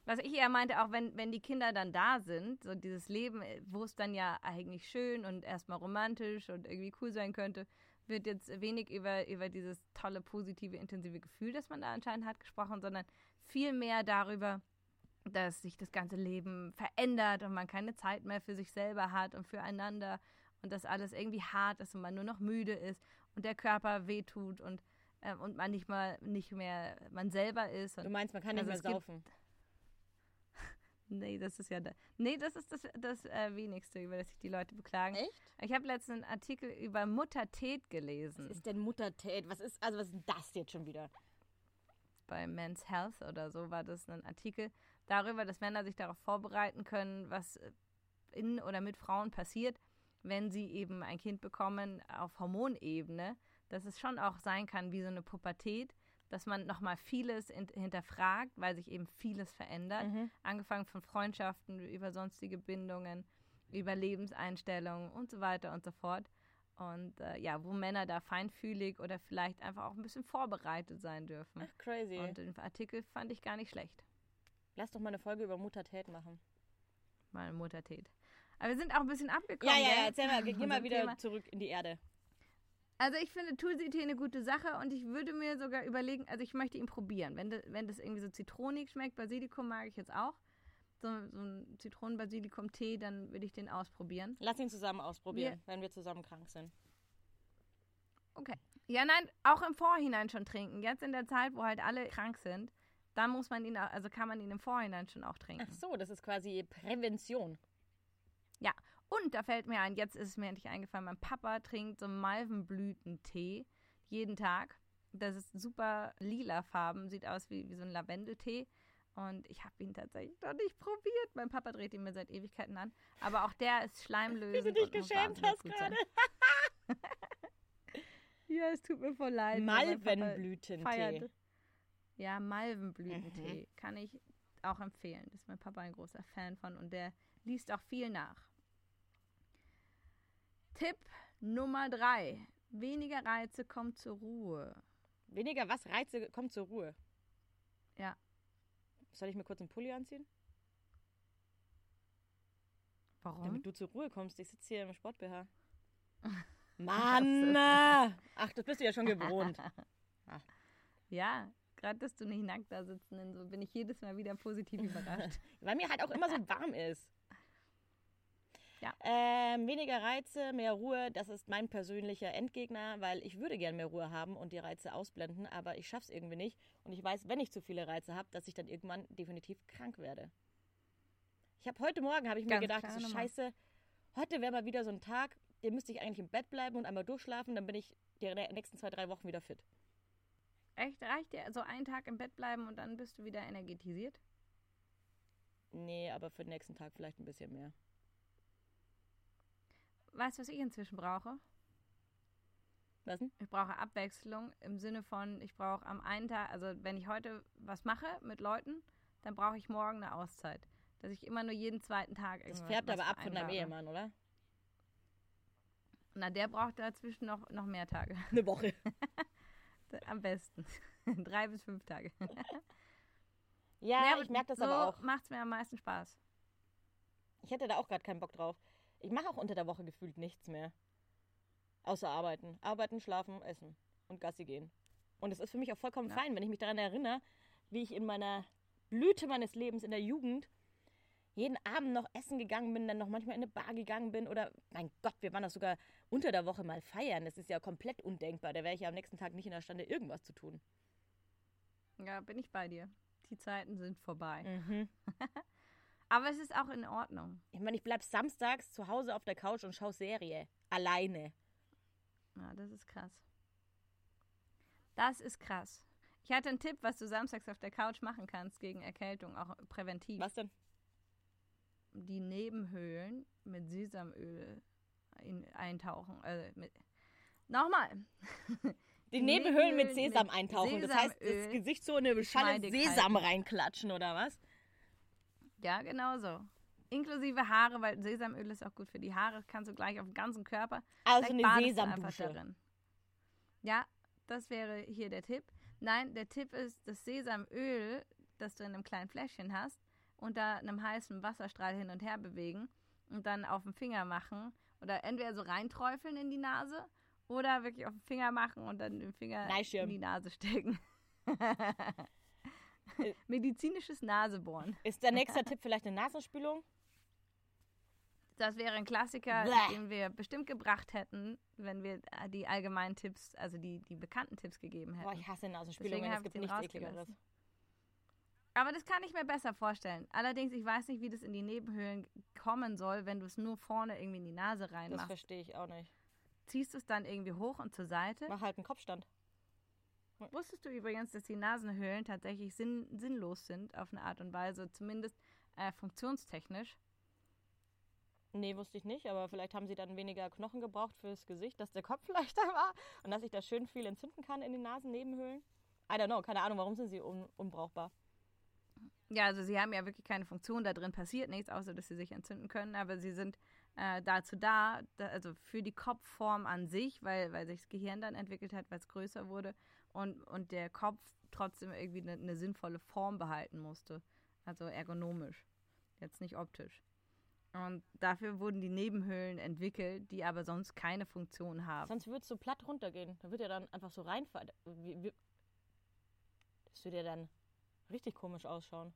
Was ich eher meinte, auch wenn, wenn die Kinder dann da sind, so dieses Leben, äh, wo es dann ja eigentlich schön und erstmal romantisch und irgendwie cool sein könnte, wird jetzt wenig über, über dieses tolle, positive, intensive Gefühl, das man da anscheinend hat, gesprochen, sondern viel mehr darüber, dass sich das ganze Leben verändert und man keine Zeit mehr für sich selber hat und füreinander und dass alles irgendwie hart ist und man nur noch müde ist und der Körper wehtut und, ähm, und man nicht mal nicht mehr man selber ist. Und Du meinst, man kann nicht Also mehr es gibt- saufen. Nee, das ist ja da. Nee, das ist das, das äh, wenigste, über das sich die Leute beklagen. Echt? Ich habe letztens einen Artikel über Muttertät gelesen Was ist denn Muttertät? Was ist, also was ist das jetzt schon wieder? bei Men's Health oder so war das ein Artikel, darüber, dass Männer sich darauf vorbereiten können, was äh, in oder mit Frauen passiert, wenn sie eben ein Kind bekommen auf Hormonebene, dass es schon auch sein kann wie so eine Pubertät, dass man nochmal vieles hinterfragt, weil sich eben vieles verändert. Mhm. Angefangen von Freundschaften über sonstige Bindungen, über Lebenseinstellungen und so weiter und so fort. Und äh, ja, wo Männer da feinfühlig oder vielleicht einfach auch ein bisschen vorbereitet sein dürfen. Ach, crazy. Und den Artikel fand ich gar nicht schlecht. Lass doch mal eine Folge über Muttertät machen. Meine Muttertät. Aber wir sind auch ein bisschen abgekommen. Ja, ja, ja, erzähl mal, geh mal wieder Thema. zurück in die Erde. Also ich finde Tulsi-Tee eine gute Sache und ich würde mir sogar überlegen, also ich möchte ihn probieren. Wenn, das, wenn das irgendwie so zitronig schmeckt, Basilikum mag ich jetzt auch. So, so ein Zitronen-Basilikum-Tee, dann würde ich den ausprobieren. Lass ihn zusammen ausprobieren, wenn wir zusammen krank sind. Okay. Ja, nein, auch im Vorhinein schon trinken. Jetzt in der Zeit, wo halt alle krank sind, dann muss man ihn, auch- also kann man ihn im Vorhinein schon auch trinken. Ach so, das ist quasi Prävention. Ja, und da fällt mir ein, jetzt ist es mir endlich eingefallen, mein Papa trinkt so Malvenblütentee jeden Tag. Das ist super lila Farben, sieht aus wie, wie so ein Lavendeltee. Und ich habe ihn tatsächlich noch nicht probiert. Mein Papa dreht ihn mir seit Ewigkeiten an. Aber auch der ist schleimlösend. Wie du dich geschämt hast gerade. Ja, es tut mir voll leid. Malvenblütentee. Ja, Malvenblütentee Mhm. kann ich auch empfehlen. Da ist mein Papa ein großer Fan von und der liest auch viel nach. Tipp Nummer drei. Weniger Reize, kommt zur Ruhe. Weniger was? Reize, komm zur Ruhe. Ja. Soll ich mir kurz einen Pulli anziehen? Warum? Damit du zur Ruhe kommst. Ich sitze hier im Sport-BH. Mann! Ach, das bist du ja schon gewohnt. Ja, gerade dass du nicht nackt da sitzen, so bin ich jedes Mal wieder positiv überrascht. Weil mir halt auch immer so warm ist. Ja. Ähm, weniger Reize, mehr Ruhe, das ist mein persönlicher Endgegner, weil ich würde gern mehr Ruhe haben und die Reize ausblenden, aber ich schaff's irgendwie nicht. Und ich weiß, wenn ich zu viele Reize habe, dass ich dann irgendwann definitiv krank werde. Ich habe heute Morgen habe ich mir Ganz gedacht, klare so scheiße, heute wäre mal wieder so ein Tag, den müsste ich eigentlich im Bett bleiben und einmal durchschlafen, dann bin ich die nächsten zwei, drei Wochen wieder fit. Echt, reicht dir so einen Tag im Bett bleiben und dann bist du wieder energetisiert? Nee, aber für den nächsten Tag vielleicht ein bisschen mehr. Weißt du, was ich inzwischen brauche? Was denn? Ich brauche Abwechslung im Sinne von, ich brauche am einen Tag, also wenn ich heute was mache mit Leuten, dann brauche ich morgen eine Auszeit. Dass ich immer nur jeden zweiten Tag Das färbt aber ab von deinem. Ehemann, oder? Na, der braucht dazwischen noch, noch mehr Tage. Eine Woche. Am besten. Drei bis fünf Tage. Ja, ich merke das so aber auch. macht es mir am meisten Spaß. Ich hätte da auch gerade keinen Bock drauf. Ich mache auch unter der Woche gefühlt nichts mehr. Außer arbeiten. Arbeiten, schlafen, essen und Gassi gehen. Und es ist für mich auch vollkommen Ja. fein, wenn ich mich daran erinnere, wie ich in meiner Blüte meines Lebens in der Jugend jeden Abend noch essen gegangen bin, dann noch manchmal in eine Bar gegangen bin oder, mein Gott, wir waren doch sogar unter der Woche mal feiern. Das ist ja komplett undenkbar. Da wäre ich ja am nächsten Tag nicht in der Stande, irgendwas zu tun. Ja, bin ich bei dir. Die Zeiten sind vorbei. Mhm. Aber es ist auch in Ordnung. Ich meine, ich bleib samstags zu Hause auf der Couch und schaue Serie. Alleine. Ja, das ist krass. Das ist krass. Ich hatte einen Tipp, was du samstags auf der Couch machen kannst gegen Erkältung, auch präventiv. Was denn? Die Nebenhöhlen mit Sesamöl in, eintauchen. Also mit, nochmal. Die Die Nebenhöhlen mit Sesam mit eintauchen. Das heißt, das Sesamöl Gesicht so in eine Schale Sesam reinklatschen, oder was? Ja, genau so. Inklusive Haare, weil Sesamöl ist auch gut für die Haare. Kannst du gleich auf den ganzen Körper. Also Vielleicht eine Sesamdusche. Ja, das wäre hier der Tipp. Nein, der Tipp ist das Sesamöl, das du in einem kleinen Fläschchen hast, unter einem heißen Wasserstrahl hin und her bewegen und dann auf den Finger machen oder entweder so reinträufeln in die Nase oder wirklich auf den Finger machen und dann den Finger Neischirm. in die Nase stecken. Medizinisches Nasebohren. Ist der nächste Tipp vielleicht eine Nasenspülung? Das wäre ein Klassiker, Bäh. den wir bestimmt gebracht hätten, wenn wir die allgemeinen Tipps, also die, die bekannten Tipps gegeben hätten. Boah, ich hasse Nasenspülungen. Es gibt nichts ekligeres. Aber das kann ich mir besser vorstellen. Allerdings, ich weiß nicht, wie das in die Nebenhöhlen kommen soll, wenn du es nur vorne irgendwie in die Nase Das reinmachst. verstehe ich auch nicht. Ziehst du es dann irgendwie hoch und zur Seite? Mach halt einen Kopfstand. Wusstest du übrigens, dass die Nasenhöhlen tatsächlich sinn sinnlos sind auf eine Art und Weise, zumindest äh, funktionstechnisch? Nee, wusste ich nicht, aber vielleicht haben sie dann weniger Knochen gebraucht fürs Gesicht, dass der Kopf leichter war und dass sich da schön viel entzünden kann in den Nasennebenhöhlen. I don't know, keine Ahnung, warum sind sie un unbrauchbar? Ja, also sie haben ja wirklich keine Funktion, da drin passiert nichts, außer dass sie sich entzünden können, aber sie sind äh, dazu da, da, also für die Kopfform an sich, weil, weil sich das Gehirn dann entwickelt hat, weil es größer wurde und, und der Kopf trotzdem irgendwie eine, eine sinnvolle Form behalten musste. Also ergonomisch, jetzt nicht optisch. Und dafür wurden die Nebenhöhlen entwickelt, die aber sonst keine Funktion haben. Sonst würde es so platt runtergehen. Da wird er dann einfach so reinfallen. Das würde ja dann richtig komisch ausschauen.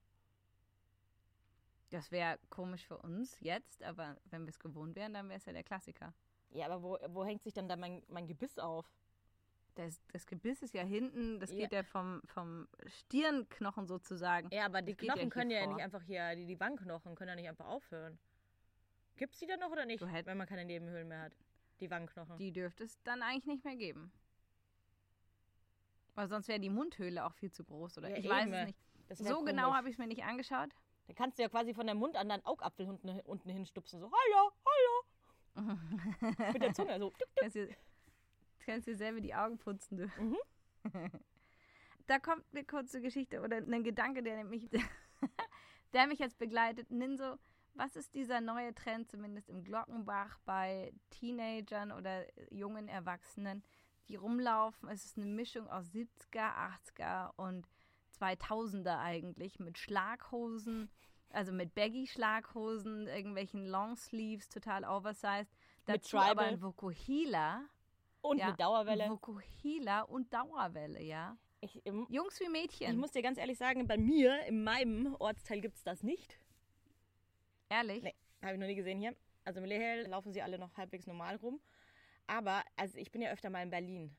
Das wäre komisch für uns jetzt, aber wenn wir es gewohnt wären, dann wäre es ja der Klassiker. Ja, aber wo, wo hängt sich dann da mein, mein Gebiss auf? Das, das Gebiss ist ja hinten, das Ja. geht ja vom, vom Stirnknochen sozusagen. Ja, aber die Das ja Knochen hier können ja vor. nicht einfach hier, die, die Wangenknochen können ja nicht einfach aufhören. Gibt's die dann noch oder nicht, wenn man keine Nebenhöhlen mehr hat? Die Wangenknochen. Die dürfte es dann eigentlich nicht mehr geben. Weil sonst wäre die Mundhöhle auch viel zu groß, oder? Ja, ich weiß eben. es nicht. So genau komisch. habe ich es mir nicht angeschaut. Dann kannst du ja quasi von deinem Mund an deinen Augapfel unten, unten hinstupsen. So, hallo, hallo. Mit der Zunge so. Kannst dir, kannst dir selber die Augen putzen, du. Mhm. Da kommt eine kurze Geschichte oder ein Gedanke, der mich, der mich jetzt begleitet. Ninso, was ist dieser neue Trend, zumindest im Glockenbach, bei Teenagern oder jungen Erwachsenen, die rumlaufen? Es ist eine Mischung aus 70er, 80er und 2000er eigentlich mit Schlaghosen, also mit Baggy-Schlaghosen, irgendwelchen Longsleeves, total oversized. Mit Dazu aber Tribal. ein Vokuhila. Und Ja, mit Dauerwelle. Vokuhila und Dauerwelle, ja. Ich, im, Jungs wie Mädchen. ich muss dir ganz ehrlich sagen, bei mir, in meinem Ortsteil gibt's das nicht. Ehrlich? Nee, habe ich noch nie gesehen hier. Also im Lehel laufen sie alle noch halbwegs normal rum. Aber, also ich bin ja öfter mal in Berlin.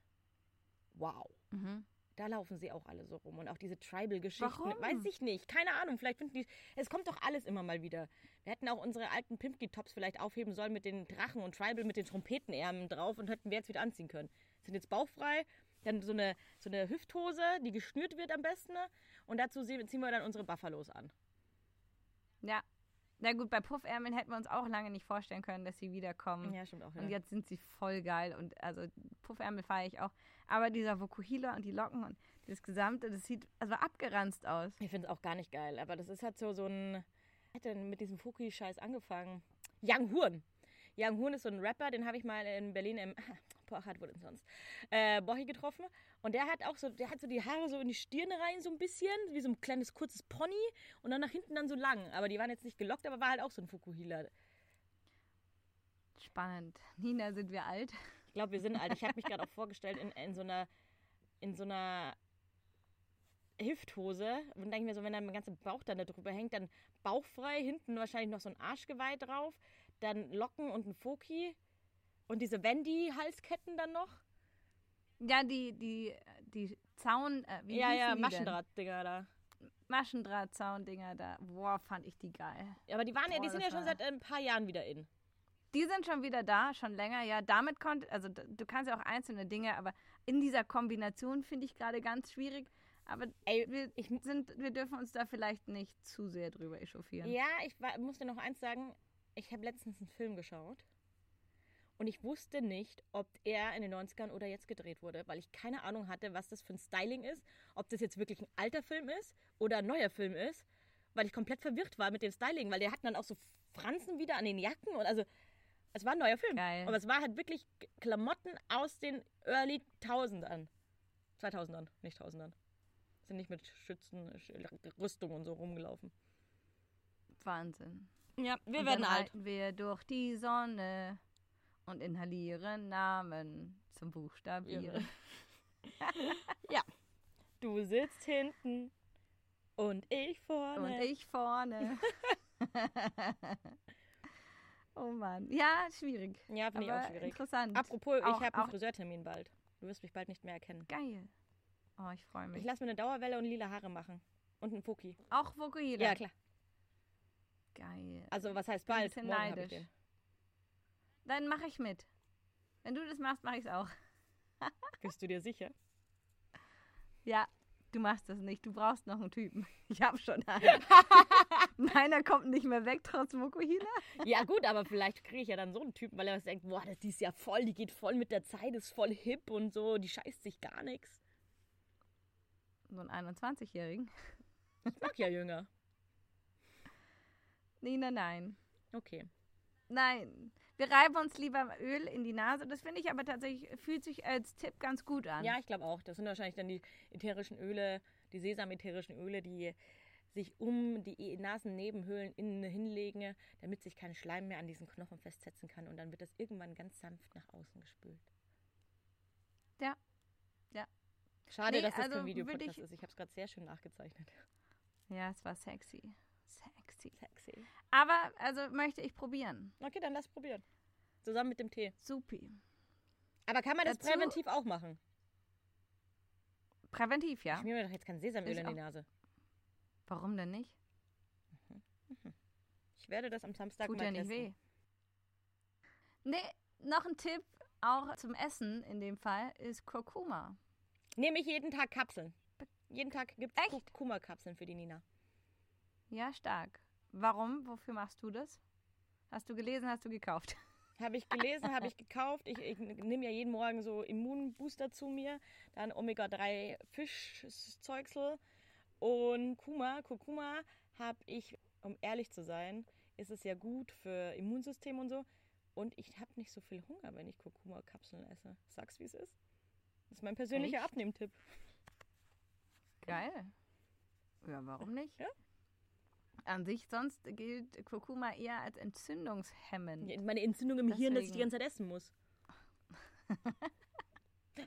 Wow. Mhm. Da laufen sie auch alle so rum. Und auch diese Tribal-Geschichten. Warum? Weiß ich nicht. Keine Ahnung. Vielleicht finden die. Es kommt doch alles immer mal wieder. Wir hätten auch unsere alten Pimpki-Tops vielleicht aufheben sollen mit den Drachen und Tribal mit den Trompetenärmeln drauf und hätten wir jetzt wieder anziehen können. Sind jetzt bauchfrei. Dann so eine, so eine Hüfthose, die geschnürt wird am besten. Und dazu ziehen wir dann unsere Buffalos an. Ja. Na gut, bei Puffärmeln hätten wir uns auch lange nicht vorstellen können, dass sie wiederkommen. Ja, stimmt auch. Ja. Und jetzt sind sie voll geil und also Puffärmel feiere ich auch. Aber dieser Vokuhila und die Locken und das Gesamte, das sieht also abgeranzt aus. Ich finde es auch gar nicht geil, aber das ist halt so, so ein. Wer hat denn mit diesem Fuki-Scheiß angefangen? Young Horn. Young Horn ist so ein Rapper, den habe ich mal in Berlin im. Wo denn sonst? Äh, Bochi getroffen. Und der hat auch so, der hat so die Haare so in die Stirn rein, so ein bisschen, wie so ein kleines kurzes Pony und dann nach hinten dann so lang. Aber die waren jetzt nicht gelockt, aber war halt auch so ein Fukuhila. Spannend. Nina, sind wir alt? Ich glaube, wir sind alt. Ich habe mich gerade auch vorgestellt in, in so einer in so einer Hüfthose. Und denke ich mir so, wenn dann mein ganzer Bauch dann da drüber hängt, dann bauchfrei, hinten wahrscheinlich noch so ein Arschgeweih drauf, dann Locken und ein Foki und diese Wendy-Halsketten dann noch. Ja, die, die, die Zaun, äh, wie ja, ja, die Maschendrahtdinger da. Maschendrahtzaun-Dinger da. Boah, fand ich die geil. Ja, Aber die waren ja, die Boah, sind ja schon seit ein paar Jahren wieder in. Die sind schon wieder da, schon länger, ja. Damit konnte, also du kannst ja auch einzelne Dinge, aber in dieser Kombination finde ich gerade ganz schwierig. Aber Ey, wir, ich- sind, wir dürfen uns da vielleicht nicht zu sehr drüber echauffieren. Ja, ich war, muss dir noch eins sagen. Ich habe letztens einen Film geschaut. Und ich wusste nicht, ob er in den 90ern oder jetzt gedreht wurde, weil ich keine Ahnung hatte, was das für ein Styling ist. Ob das jetzt wirklich ein alter Film ist oder ein neuer Film ist. Weil ich komplett verwirrt war mit dem Styling, weil der hatten dann auch so Fransen wieder an den Jacken. Und also, es war ein neuer Film. Geil. Aber es war halt wirklich Klamotten aus den Early 1000ern. 2000ern, nicht 1000ern. Sind nicht mit Schützen, Rüstung und so rumgelaufen. Wahnsinn. Ja, wir und werden dann alt. wir durch die Sonne und inhalieren Namen zum Buchstabieren. ja. Du sitzt hinten und ich vorne. Und ich vorne. oh Mann. Ja, schwierig. Ja, finde ich auch schwierig. interessant. Apropos, Auch- ich habe einen Friseurtermin bald. Du wirst mich bald nicht mehr erkennen. Geil. Oh, ich freue Ich mich. lasse mir eine Dauerwelle und lila Haare machen. Und einen Foki. Auch Vokuhila. Ja, klar. Geil. Also, was heißt Bin ein bald? bisschen Morgen ich neidisch. Dann mache ich mit. Wenn du das machst, mache ich es auch. Bist du dir sicher? Ja, du machst das nicht. Du brauchst noch einen Typen. Ich hab schon einen. Meiner kommt nicht mehr weg, trotz Mokuhila. Ja, gut, aber vielleicht kriege ich ja dann so einen Typen, weil er was denkt, boah, das- ist ja voll, die geht voll mit der Zeit, ist voll hip und so, die scheißt sich gar nichts. So einen 21-Jährigen. Ich mag ja jünger. Nina, nein. Okay. Nein. Wir reiben uns lieber Öl in die Nase. Das finde ich aber tatsächlich, fühlt sich als Tipp ganz gut an. Ja, ich glaube auch. Das sind wahrscheinlich dann die ätherischen Öle, die sesamätherischen Öle, die sich um die Nasennebenhöhlen innen hinlegen, damit sich kein Schleim mehr an diesen Knochen festsetzen kann und dann wird das irgendwann ganz sanft nach außen gespült. Ja. Ja. Schade, Nee, dass das also kein Videopodcast würd ich- ist. Ich habe es gerade sehr schön nachgezeichnet. Ja, es war sexy. Sexy. Aber, also möchte ich probieren. Okay, dann lass probieren. Zusammen mit dem Tee. Supi. Aber kann man das Dazu- präventiv auch machen? Präventiv, ja. Ich schmier mir doch jetzt kein Sesamöl in die. Nase. Warum denn nicht? Ich werde das am Samstag Tut mal ja nicht testen. weh. Nee, noch ein Tipp, auch zum Essen in dem Fall, ist Kurkuma. Nehme ich jeden Tag Kapseln. Jeden Tag gibt es? Kurkuma-Kapseln für die Nina. Ja, stark. Warum? Wofür machst du das? Hast du gelesen, hast du gekauft? Habe ich gelesen, habe ich gekauft. Ich, ich nehme ja jeden Morgen so Immunbooster zu mir. Dann Omega-3 Fischzeugsel. Und Kuma, Kurkuma habe ich, um ehrlich zu sein, ist es ja gut für Immunsystem und so. Und ich habe nicht so viel Hunger, wenn ich Kurkuma-Kapseln esse. Sag's, wie es ist. Das ist mein persönlicher? Abnehmtipp. Geil. Ja, warum nicht? Ja. An sich sonst gilt Kurkuma eher als entzündungshemmend. Ja, Meine Entzündung im Hirn, dass ich die Deswegen. ganze Zeit essen muss.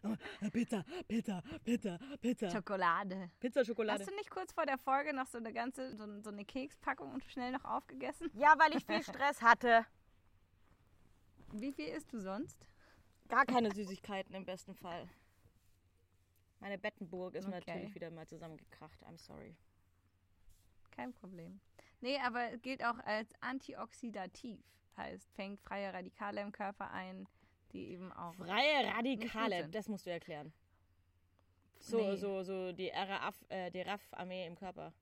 Oh, Pizza, Pizza, Pizza, Pizza. Schokolade. Pizza, Schokolade. Hast du nicht kurz vor der Folge noch so eine ganze, so, so eine Kekspackung und schnell noch aufgegessen? Ja, weil ich viel Stress hatte. Wie viel isst du sonst? Gar keine Süßigkeiten im besten Fall. Meine Bettenburg ist Okay. natürlich wieder mal zusammengekracht. I'm sorry. Kein Problem. Nee, aber es gilt auch als antioxidativ. Heißt, fängt freie Radikale im Körper ein, die eben auch. Freie Radikale, das musst du erklären. So, Nee. so, so die RAF, äh, die RAF-Armee im Körper.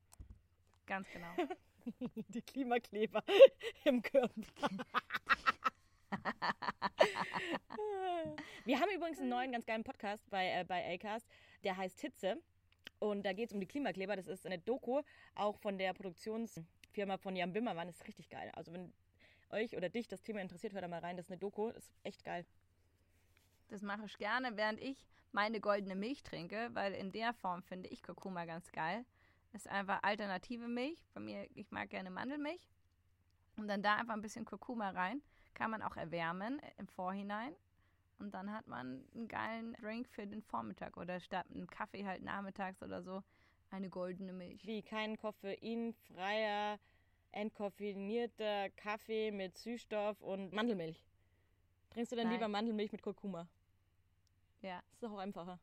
Ganz genau. Die Klimakleber im Körper. Wir haben übrigens einen neuen ganz geilen Podcast bei, äh, bei Acast, der heißt Hitze. Und da geht es um die Klimakleber. Das ist eine Doku, auch von der Produktionsfirma von Jan Bimmermann. Das ist richtig geil. Also wenn euch oder dich das Thema interessiert, hört da mal rein. Das ist eine Doku. Das ist echt geil. Das mache ich gerne, während ich meine goldene Milch trinke, weil in der Form finde ich Kurkuma ganz geil. Ist einfach alternative Milch. Bei mir, ich mag gerne Mandelmilch. Und dann da einfach ein bisschen Kurkuma rein. Kann man auch erwärmen im Vorhinein. Und dann hat man einen geilen Drink für den Vormittag oder statt einem Kaffee halt nachmittags oder so eine goldene Milch. Wie kein koffeinfreier, entkoffinierter Kaffee mit Süßstoff und Mandelmilch. Trinkst du dann Nein. lieber Mandelmilch mit Kurkuma? Ja. Das ist doch auch einfacher.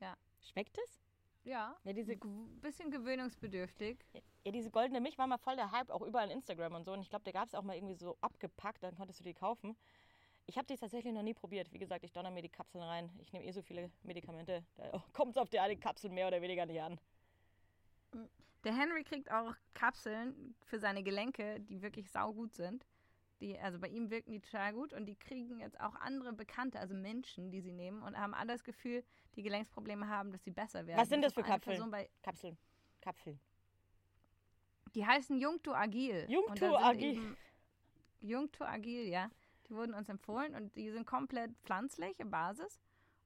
Ja. Schmeckt es? Ja. Ja, diese, bisschen gewöhnungsbedürftig. ja, diese goldene Milch war mal voll der Hype, auch überall in Instagram und so. Und ich glaube, der gab es auch mal irgendwie so abgepackt, dann konntest du die kaufen. Ich habe die tatsächlich noch nie probiert. Wie gesagt, ich donner mir die Kapseln rein. Ich nehme eh so viele Medikamente. Da kommt es auf die eine Kapsel mehr oder weniger nicht an. Der Henry kriegt auch Kapseln für seine Gelenke, die wirklich saugut sind. Die, also bei ihm wirken die total gut und die kriegen jetzt auch andere Bekannte, also Menschen, die sie nehmen und haben alle das Gefühl, die Gelenksprobleme haben, dass sie besser werden. Was sind das für Kapseln? Kapseln. Kapseln. die heißen Jungto Agil. Sind Agil. Jungto Agil, ja. Die wurden uns empfohlen und die sind komplett pflanzlich in Basis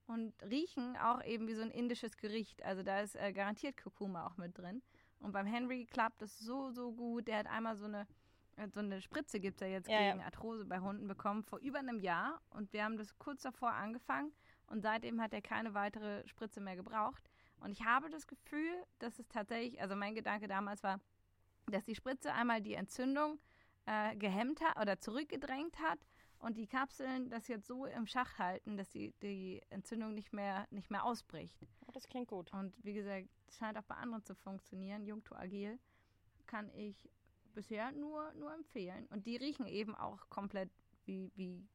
und riechen auch eben wie so ein indisches Gericht. Also da ist äh, garantiert Kurkuma auch mit drin. Und beim Henry klappt das so, so gut. Der hat einmal so eine, äh, so eine Spritze, gibt ja jetzt Ja, ja. gegen Arthrose bei Hunden bekommen, vor über einem Jahr. Und wir haben das kurz davor angefangen. Und seitdem hat er keine weitere Spritze mehr gebraucht. Und ich habe das Gefühl, dass es tatsächlich, also mein Gedanke damals war, dass die Spritze einmal die Entzündung äh, gehemmt hat oder zurückgedrängt hat und die Kapseln das jetzt so im Schach halten, dass die, die Entzündung nicht mehr, nicht mehr ausbricht. Oh, das klingt gut. Und wie gesagt, es scheint auch bei anderen zu funktionieren. Jungto Agil kann ich bisher nur, nur empfehlen. Und die riechen eben auch komplett wie, wie,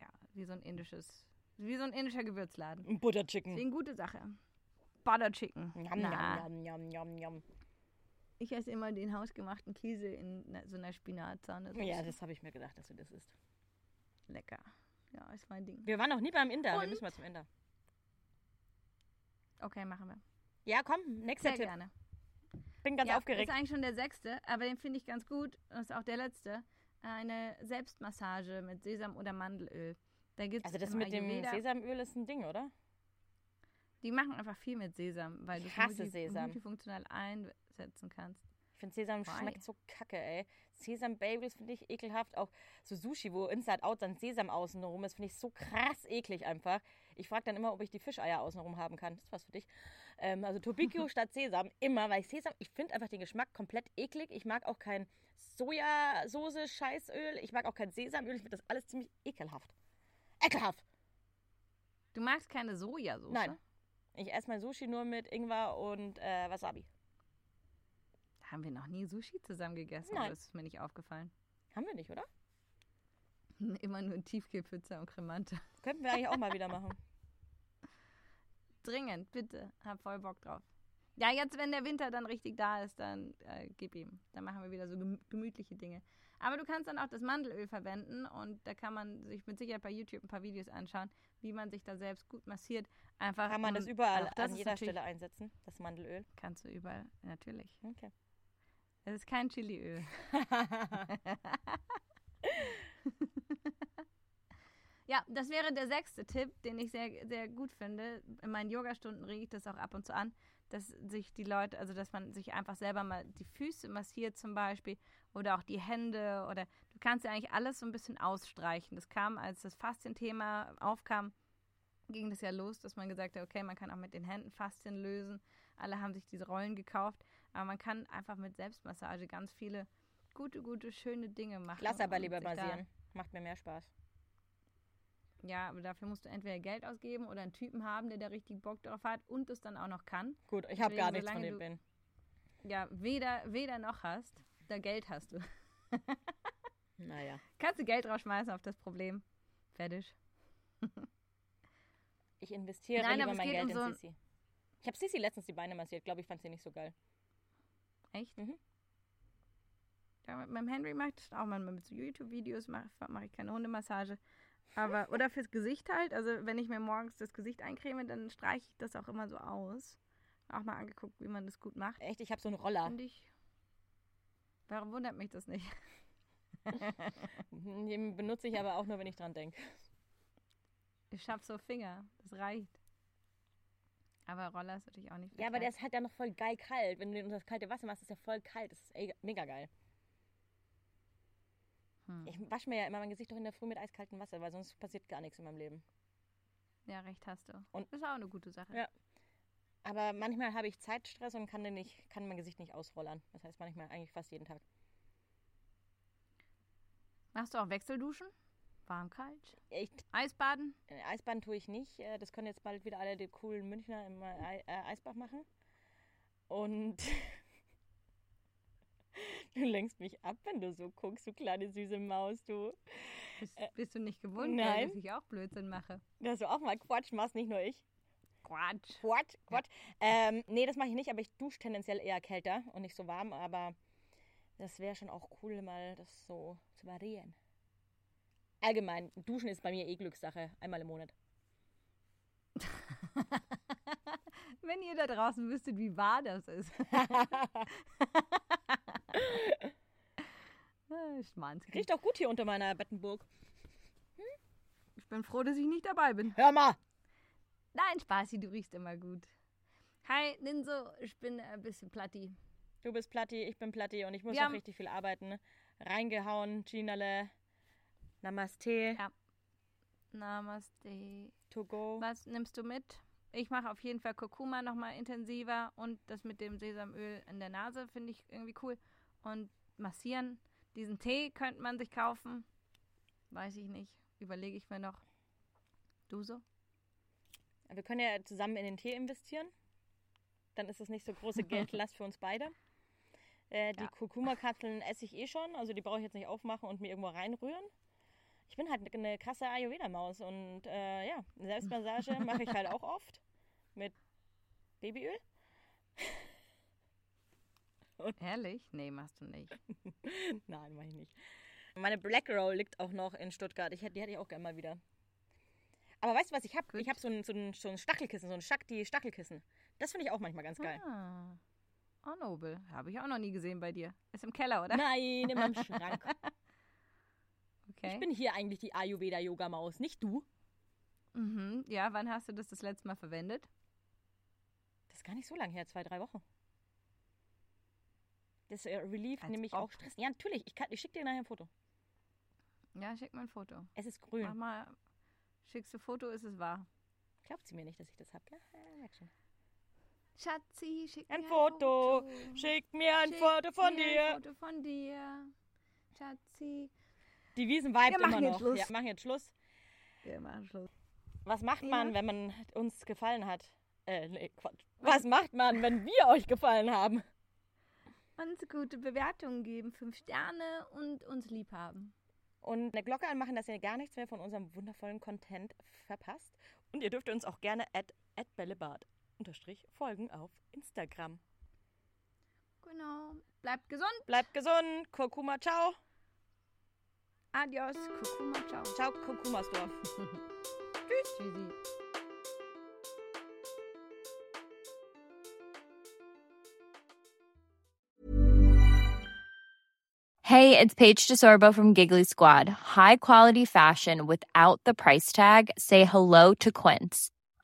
ja, wie so ein indisches, wie so ein indischer Gewürzladen. Butter Chicken. Deswegen gute Sache. Butter Chicken. Njam, Na, njam, njam, njam, njam. ich esse immer den hausgemachten Käse in na- so einer Spinatzahne. Ja, das habe ich mir gedacht, dass du das isst. Lecker. Ja, ist mein Ding. Wir waren noch nie beim Inder. Wir Und? müssen mal zum Inder. Okay, machen wir. Ja, komm, nächster Sehr Tipp. gerne. Bin ganz ja, aufgeregt. ist eigentlich schon der sechste, aber den finde ich ganz gut. Das ist auch der letzte. Eine Selbstmassage mit Sesam oder Mandelöl. Da gibt's Also das mit dem Ayurveda- Sesamöl ist ein Ding, oder? Die machen einfach viel mit Sesam, weil Ich du Sesam. multifunktional einsetzen kannst. Ich finde Sesam Why? schmeckt so kacke, ey. Sesam-Bagels finde ich ekelhaft. Auch so Sushi, wo Inside Out dann Sesam außenrum ist, finde ich so krass eklig einfach. Ich frage dann immer, ob ich die Fischeier außenrum haben kann. Das ist was für dich. Ähm, also Tobikio statt Sesam. Immer, weil Sesam, ich finde einfach den Geschmack komplett eklig. Ich mag auch kein Sojasauce, Scheißöl. Ich mag auch kein Sesamöl. Ich finde das alles ziemlich ekelhaft. Ekelhaft! Du magst keine Sojasauce? Nein. Ich esse mein Sushi nur mit Ingwer und äh, Wasabi. Haben wir noch nie Sushi zusammen gegessen? Nein. Oder ist mir nicht aufgefallen? Haben wir nicht, oder? Immer nur Tiefkühlpizza und Cremante. Könnten wir eigentlich auch mal wieder machen. Dringend, bitte. Hab voll Bock drauf. Ja, jetzt, wenn der Winter dann richtig da ist, dann äh, gib ihm. Dann machen wir wieder so gemü- gemütliche Dinge. Aber du kannst dann auch das Mandelöl verwenden und da kann man sich mit Sicherheit bei YouTube ein paar Videos anschauen, wie man sich da selbst gut massiert. Einfach Kann man das überall das an jeder Stelle einsetzen, das Mandelöl? Kannst du überall, natürlich. Okay. Es ist kein Chiliöl. Ja, das wäre der sechste Tipp, den ich sehr, sehr gut finde. In meinen Yogastunden rege ich das auch ab und zu an, dass sich die Leute, also dass man sich einfach selber mal die Füße massiert zum Beispiel oder auch die Hände oder du kannst ja eigentlich alles so ein bisschen ausstreichen. Das kam, als das Faszienthema aufkam, ging das ja los, dass man gesagt hat, okay, man kann auch mit den Händen Faszien lösen. Alle haben sich diese Rollen gekauft, aber man kann einfach mit Selbstmassage ganz viele gute, gute, schöne Dinge machen. Lass aber lieber massieren. Macht mir mehr Spaß. Ja, aber dafür musst du entweder Geld ausgeben oder einen Typen haben, der da richtig Bock drauf hat und es dann auch noch kann. Gut, ich habe gar nichts von dem Ben. Ja, weder, weder noch hast, da Geld hast du. Naja. Kannst du Geld rausschmeißen auf das Problem. Fertig. Ich investiere Nein, lieber mein Geld um in so Sissi. Ich habe Sissi letztens die Beine massiert. Glaube ich, fand sie nicht so geil. Echt? Mhm. Ja, mit meinem Henry mache ich das auch manchmal mit so YouTube-Videos, mache mach ich keine Hundemassage. Aber, oder fürs Gesicht halt. Also, wenn ich mir morgens das Gesicht eincreme, dann streiche ich das auch immer so aus. Auch mal angeguckt, wie man das gut macht. Echt, ich habe so einen Roller. Finde ich. Warum wundert mich das nicht? Den benutze ich aber auch nur, wenn ich dran denke. Ich schaff so Finger. Das reicht. Aber Roller ist natürlich auch nicht Ja, aber der ist halt ja noch voll geil kalt. Wenn du den unter das kalte Wasser machst, ist der voll kalt. Das ist ey- mega geil. Hm. Ich wasche mir ja immer mein Gesicht doch in der Früh mit eiskaltem Wasser, weil sonst passiert gar nichts in meinem Leben. Ja, recht hast du. Und- ist auch eine gute Sache. Ja. Aber manchmal habe ich Zeitstress und kann, den nicht, kann mein Gesicht nicht ausrollern. Das heißt manchmal eigentlich fast jeden Tag. Machst du auch Wechselduschen? Warm, kalt? Ich, Eisbaden? äh, Eisbahn tue ich nicht. Äh, Das können jetzt bald wieder alle die coolen Münchner im äh, Ei- Eisbach machen. Und du lenkst mich ab, wenn du so guckst, du kleine süße Maus, du. Bist, bist du nicht gewohnt, nein. dass ich auch Blödsinn mache? Dass du auch mal Quatsch machst, nicht nur ich. Quatsch. Quatsch, Quatsch. Ähm, nee, das mache ich nicht, aber ich dusche tendenziell eher kälter und nicht so warm, aber das wäre schon auch cool, mal das so zu variieren. Allgemein, Duschen ist bei mir eh Glückssache, einmal im Monat. Wenn ihr da draußen wüsstet, wie wahr das ist. Ah, Schmanzki. Riecht auch gut hier unter meiner Bettenburg. Ich bin froh, dass ich nicht dabei bin. Hör mal! Nein, Spaßi, du riechst immer gut. Hi, Ninso, ich bin ein bisschen platti. Du bist Platti, ich bin Platti und ich muss Wir noch haben- richtig viel arbeiten. Reingehauen, Ginale, Namaste, Ja. Namaste. to go. Was nimmst du mit? Ich mache auf jeden Fall Kurkuma nochmal intensiver und das mit dem Sesamöl in der Nase finde ich irgendwie cool. Und massieren. Diesen Tee könnte man sich kaufen. Weiß ich nicht. Überlege ich mir noch. Du so? Wir können ja zusammen in den Tee investieren. Dann ist es nicht so große Geldlast für uns beide. Äh, die Ja. Kurkuma-Kapseln esse ich eh schon, also die brauche ich jetzt nicht aufmachen und mir irgendwo reinrühren. Ich bin halt eine krasse Ayurveda-Maus und äh, ja, Selbstmassage mache ich halt auch oft. Mit Babyöl? Ehrlich? Nee, machst du nicht. Nein, mach ich nicht. Meine Black Roll liegt auch noch in Stuttgart. Ich, die hätte ich auch gerne mal wieder. Aber weißt du, was ich habe? Ich habe so ein, so, ein, so ein Stachelkissen, so ein Shakti-Stachelkissen. Das finde ich auch manchmal ganz geil. Ah. Oh, nobel. Habe ich auch noch nie gesehen bei dir. Ist im Keller, oder? Nein, in meinem Schrank. Okay. Ich bin hier eigentlich die Ayurveda-Yoga-Maus, nicht du. mhm. Ja, wann hast du das das letzte Mal verwendet? Das ist gar nicht so lange her, zwei, drei Wochen. Das äh, relieved Als nämlich ob. auch Stress. Ja, natürlich. Ich, kann- ich schicke dir nachher ein Foto. Ja, schick mal ein Foto. Es ist Mach grün. mal, schickst du Foto, ist es wahr. Glaubt sie mir nicht, dass ich das habe? Ja, merk schon. Schatzi, schick Ein mir Foto. Foto. Schick mir ein Schick Foto von mir dir. Ein Foto von dir. Schatzi. Die Wiesen Wir machen immer jetzt noch. Schluss. Ja, machen jetzt Schluss. Wir machen Schluss. Was macht Ja. man, wenn man uns gefallen hat? Äh, nee, Quatsch. Was macht man, wenn wir euch gefallen haben? Uns gute Bewertungen geben, fünf Sterne und uns lieb haben. Und eine Glocke anmachen, dass ihr gar nichts mehr von unserem wundervollen Content verpasst. Und ihr dürft uns auch gerne at, at bällebad unterstrich folgen auf Instagram. Genau. Bleibt gesund. Bleibt gesund. Kurkuma, ciao. Adios. Kurkuma, ciao. Ciao, Kurkumasdorf. Tschüssi. Hey, it's Paige DeSorbo from Giggly Squad. High quality fashion without the price tag. Say hello to Quince.